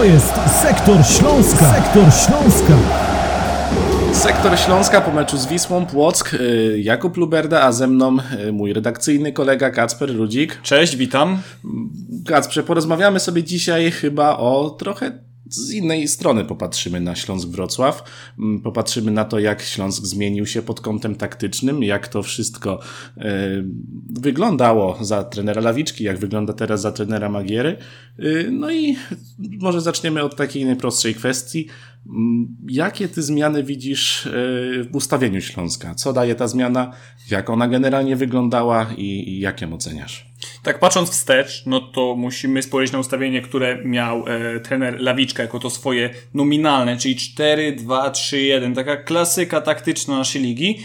To jest Sektor Śląska. Sektor Śląska. Sektor Śląska po meczu z Wisłą Płock, y, Jakub Luberda, a ze mną y, mój redakcyjny kolega Kacper Rudzik. Cześć, witam. Kacprze, porozmawiamy sobie dzisiaj chyba o trochę z innej strony popatrzymy na Śląsk Wrocław. Mm, Popatrzymy na to, jak Śląsk zmienił się pod kątem taktycznym, jak to wszystko y, wyglądało za trenera Lawiczki, jak wygląda teraz za trenera Magiery. Y, no i może zaczniemy od takiej najprostszej kwestii. Mm, Jakie ty zmiany widzisz y, w ustawieniu Śląska? Co daje ta zmiana? Jak ona generalnie wyglądała i, i jak ją oceniasz? Tak patrząc wstecz, no to musimy spojrzeć na ustawienie, które miał e, trener Lawiczka jako to swoje nominalne, czyli 4, 2, 3, 1. Taka klasyka taktyczna naszej ligi.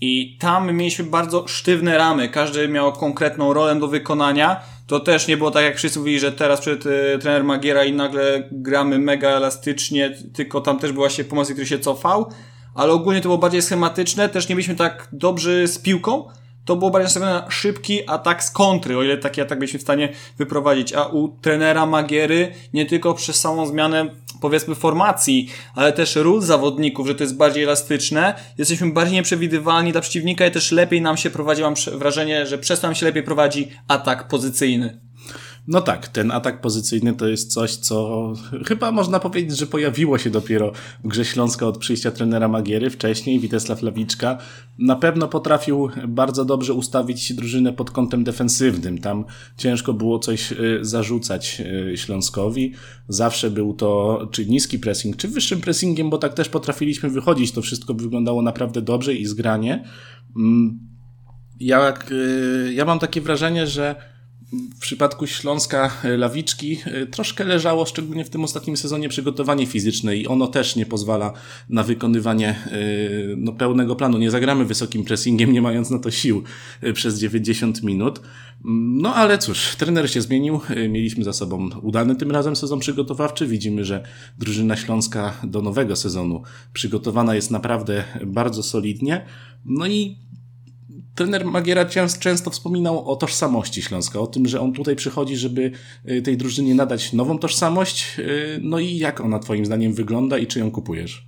I tam mieliśmy bardzo sztywne ramy. Każdy miał konkretną rolę do wykonania. To też nie było tak, jak wszyscy mówili, że teraz przed e, trener Magiera i nagle gramy mega elastycznie, tylko tam też był właśnie pomocnik, który się cofał. Ale ogólnie to było bardziej schematyczne. Też nie byliśmy tak dobrzy z piłką to było bardziej nastawione na szybki atak z kontry, o ile taki atak byliśmy w stanie wyprowadzić. A u trenera Magiery nie tylko przez samą zmianę powiedzmy formacji, ale też ról zawodników, że to jest bardziej elastyczne, jesteśmy bardziej nieprzewidywalni dla przeciwnika i też lepiej nam się prowadzi, mam wrażenie, że przez to nam się lepiej prowadzi atak pozycyjny. No tak, ten atak pozycyjny to jest coś, co chyba można powiedzieć, że pojawiło się dopiero w grze Śląska od przyjścia trenera Magiery. Wcześniej Witesław Lawiczka na pewno potrafił bardzo dobrze ustawić drużynę pod kątem defensywnym. Tam ciężko było coś y, zarzucać y, Śląskowi. Zawsze był to czy niski pressing, czy wyższym pressingiem, bo tak też potrafiliśmy wychodzić. To wszystko wyglądało naprawdę dobrze i zgranie. Mm, Jak, y, ja mam takie wrażenie, że w przypadku Śląska e, Lawiczki e, troszkę leżało, szczególnie w tym ostatnim sezonie, przygotowanie fizyczne i ono też nie pozwala na wykonywanie e, no, pełnego planu. Nie zagramy wysokim pressingiem, nie mając na to sił przez 90 minut. No ale cóż, trener się zmienił, mieliśmy za sobą udany tym razem sezon przygotowawczy. Widzimy, że drużyna Śląska do nowego sezonu przygotowana jest naprawdę bardzo solidnie. No i trener Magiera często wspominał o tożsamości Śląska, o tym, że on tutaj przychodzi, żeby y, tej drużynie nadać nową tożsamość. Y, no i jak ona twoim zdaniem wygląda i czy ją kupujesz?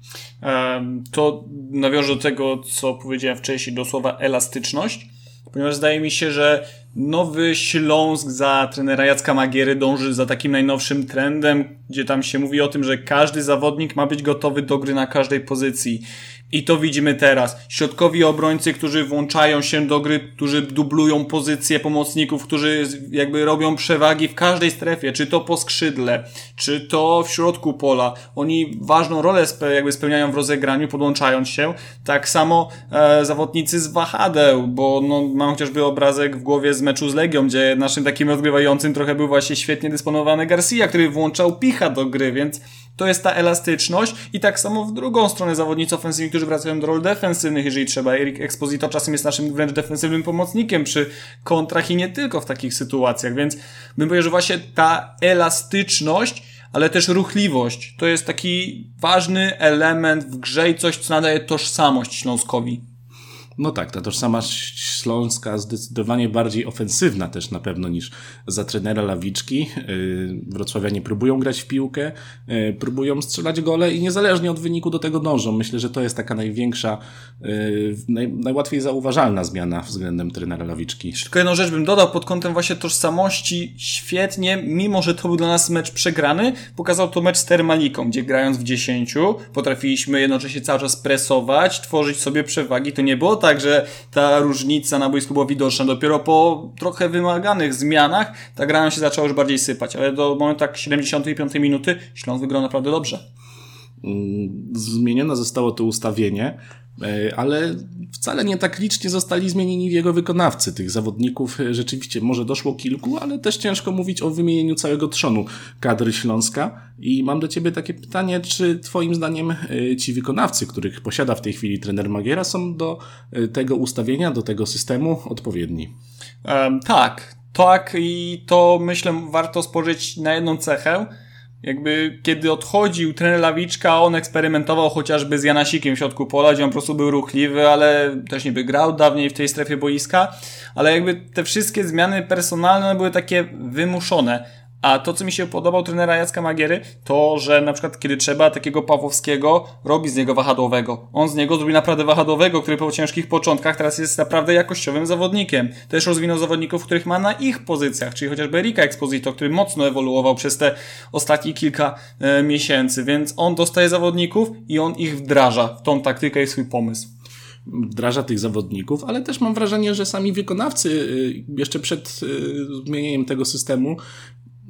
To nawiążę do tego, co powiedziałem wcześniej, do słowa elastyczność, ponieważ zdaje mi się, że Nowy Śląsk za trenera Jacka Magiery dąży za takim najnowszym trendem, gdzie tam się mówi o tym, że każdy zawodnik ma być gotowy do gry na każdej pozycji. I to widzimy teraz. Środkowi obrońcy, którzy włączają się do gry, którzy dublują pozycje pomocników, którzy jakby robią przewagi w każdej strefie, czy to po skrzydle, czy to w środku pola. Oni ważną rolę jakby spełniają w rozegraniu, podłączając się. Tak samo e, zawodnicy z wahadeł, bo no, mam chociażby obrazek w głowie z meczu z Legią, gdzie naszym takim odgrywającym trochę był właśnie świetnie dysponowany Garcia, który włączał picha do gry, więc to jest ta elastyczność i tak samo w drugą stronę zawodnicy ofensywni, którzy wracają do rol defensywnych, jeżeli trzeba. Erik Exposito czasem jest naszym wręcz defensywnym pomocnikiem przy kontrach i nie tylko w takich sytuacjach, więc bym powiedział, że właśnie ta elastyczność ale też ruchliwość. To jest taki ważny element w grze i coś, co nadaje tożsamość Śląskowi. No tak, ta tożsamość śląska zdecydowanie bardziej ofensywna też na pewno niż za trenera Lawiczki. Yy, wrocławianie próbują grać w piłkę, yy, próbują strzelać gole i niezależnie od wyniku do tego dążą. Myślę, że to jest taka największa, naj, najłatwiej zauważalna zmiana względem trenera Lawiczki. Tylko jedną rzecz bym dodał pod kątem właśnie tożsamości. Świetnie, mimo że to był dla nas mecz przegrany, pokazał to mecz z Termaliką, gdzie grając w 10 potrafiliśmy jednocześnie cały czas presować, tworzyć sobie przewagi. To nie było tak, że ta różnica na boisku była widoczna. Dopiero po trochę wymaganych zmianach ta gra się zaczęła już bardziej sypać, ale do momentu tak 75 minuty Śląsk wygrał naprawdę dobrze. Zmienione zostało to ustawienie, e, ale wcale nie tak licznie zostali zmienieni jego wykonawcy. Tych zawodników e, rzeczywiście może doszło kilku, ale też ciężko mówić o wymienieniu całego trzonu kadry Śląska. I mam do Ciebie takie pytanie, czy Twoim zdaniem e, ci wykonawcy, których posiada w tej chwili trener Magiera, są do tego ustawienia, do tego systemu odpowiedni? Um, tak, tak i to myślę warto spojrzeć na jedną cechę, jakby kiedy odchodził trener Lawiczka, on eksperymentował chociażby z Janasikiem w środku pola, gdzie on po prostu był ruchliwy, ale też niby grał dawniej w tej strefie boiska, ale jakby te wszystkie zmiany personalne były takie wymuszone. A to, co mi się podobał trenera Jacka Magiery, to, że na przykład kiedy trzeba takiego Pawłowskiego, robi z niego wahadłowego. On z niego zrobi naprawdę wahadłowego, który po ciężkich początkach teraz jest naprawdę jakościowym zawodnikiem. Też rozwinął zawodników, których ma na ich pozycjach, czyli chociażby Erika Exposito, który mocno ewoluował przez te ostatnie kilka e, miesięcy, więc on dostaje zawodników i on ich wdraża w tą taktykę i swój pomysł wdraża tych zawodników, ale też mam wrażenie, że sami wykonawcy y, jeszcze przed y, zmienieniem tego systemu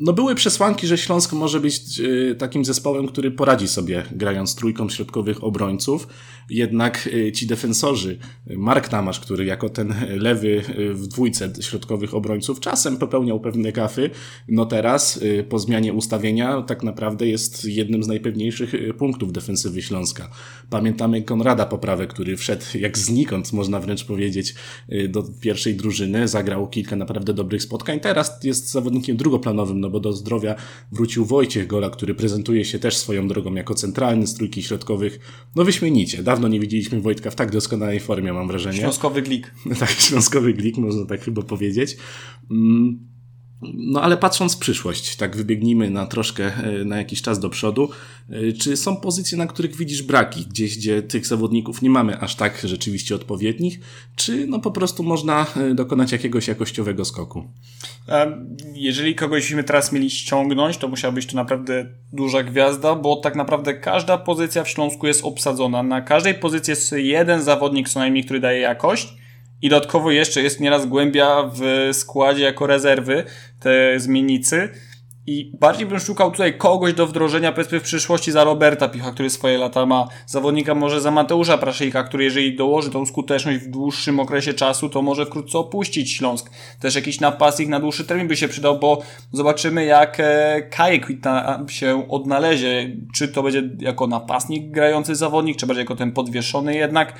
no były przesłanki, że Śląsk może być y, takim zespołem, który poradzi sobie grając trójką środkowych obrońców. Jednak y, ci defensorzy, Mark Tamasz, który jako ten lewy y, w dwójce środkowych obrońców czasem popełniał pewne gafy, no teraz po zmianie ustawienia tak naprawdę jest jednym z najpewniejszych punktów defensywy Śląska. Pamiętamy Konrada Poprawę, który wszedł jak znikąd, można wręcz powiedzieć, do pierwszej drużyny, zagrał kilka naprawdę dobrych spotkań. Teraz jest zawodnikiem drugoplanowym, no bo do zdrowia wrócił Wojciech Gola, który prezentuje się też swoją drogą jako centralny z trójki środkowych. No wyśmienicie. Dawno nie widzieliśmy Wojtka w tak doskonałej formie, mam wrażenie. Śląskowy glik. tak, śląskowy glik, można tak chyba powiedzieć. Mm. No ale patrząc w przyszłość, tak wybiegnijmy na troszkę, e, na jakiś czas do przodu, e, czy są pozycje, na których widzisz braki, gdzieś gdzie tych zawodników nie mamy aż tak rzeczywiście odpowiednich, czy no po prostu można e, dokonać jakiegoś jakościowego skoku? Jeżeli kogoś byśmy teraz mieli ściągnąć, to musiała być to naprawdę duża gwiazda, bo tak naprawdę każda pozycja w Śląsku jest obsadzona. Na każdej pozycji jest jeden zawodnik co najmniej, który daje jakość i dodatkowo jeszcze jest nieraz głębia w składzie jako rezerwy, te zmiennicy. I bardziej bym szukał tutaj kogoś do wdrożenia, powiedzmy w przyszłości za Roberta Picha, który swoje lata ma, zawodnika może za Mateusza Praszyjka, który jeżeli dołoży tą skuteczność w dłuższym okresie czasu, to może wkrótce opuścić Śląsk. Też jakiś napastnik na dłuższy termin by się przydał, bo zobaczymy jak e, Kajek się odnalezie. Czy to będzie jako napastnik grający zawodnik, czy będzie jako ten podwieszony jednak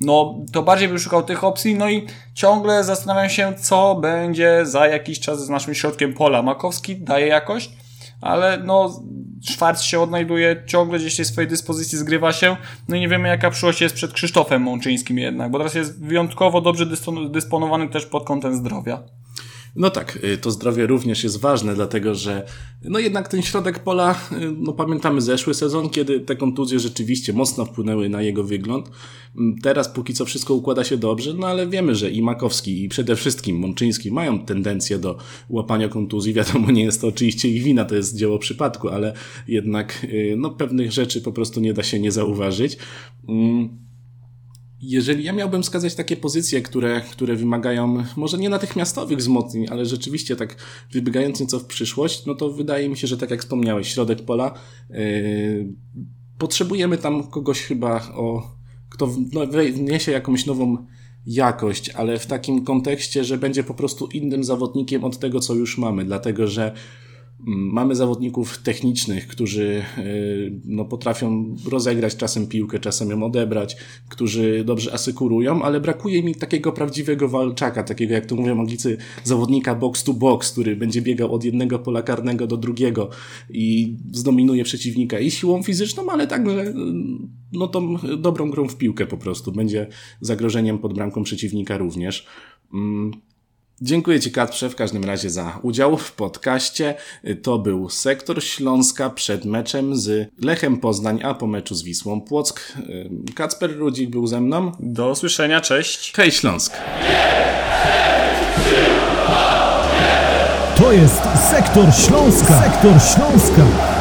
no to bardziej bym szukał tych opcji, no i ciągle zastanawiam się, co będzie za jakiś czas z naszym środkiem pola. Makowski daje jakość, ale no Szwarc się odnajduje, ciągle gdzieś tej swojej dyspozycji zgrywa się, no i nie wiemy jaka przyszłość jest przed Krzysztofem Mączyńskim jednak, bo teraz jest wyjątkowo dobrze dysponowany też pod kątem zdrowia. No tak, y, to zdrowie również jest ważne, dlatego że no jednak ten środek pola, y, no pamiętamy zeszły sezon, kiedy te kontuzje rzeczywiście mocno wpłynęły na jego wygląd. Mm, teraz póki co wszystko układa się dobrze, no ale wiemy, że i Makowski i przede wszystkim Mączyński mają tendencję do łapania kontuzji. Wiadomo, nie jest to oczywiście ich wina, to jest dzieło przypadku, ale jednak y, no pewnych rzeczy po prostu nie da się nie zauważyć. Mm. Jeżeli ja miałbym wskazać takie pozycje, które, które wymagają może nie natychmiastowych wzmocnień, ale rzeczywiście tak wybiegając nieco w przyszłość, no to wydaje mi się, że tak jak wspomniałeś, środek pola, yy, potrzebujemy tam kogoś chyba o, kto no, wniesie jakąś nową jakość, ale w takim kontekście, że będzie po prostu innym zawodnikiem od tego, co już mamy, dlatego że Mamy zawodników technicznych, którzy e, no, potrafią rozegrać czasem piłkę, czasem ją odebrać, którzy dobrze asykurują, ale brakuje mi takiego prawdziwego walczaka, takiego jak to mówią Anglicy, zawodnika box to box, który będzie biegał od jednego pola karnego do drugiego i zdominuje przeciwnika i siłą fizyczną, ale także no, tą dobrą grą w piłkę po prostu. Będzie zagrożeniem pod bramką przeciwnika również. Mm, Dziękuję Ci, Kacprze, w każdym razie za udział w podcaście. To był Sektor Śląska przed meczem z Lechem Poznań, a po meczu z Wisłą Płock. Kacper Rudzik był ze mną. Do usłyszenia, cześć. Hej Śląsk. To jest Sektor Śląska. Sektor Śląska.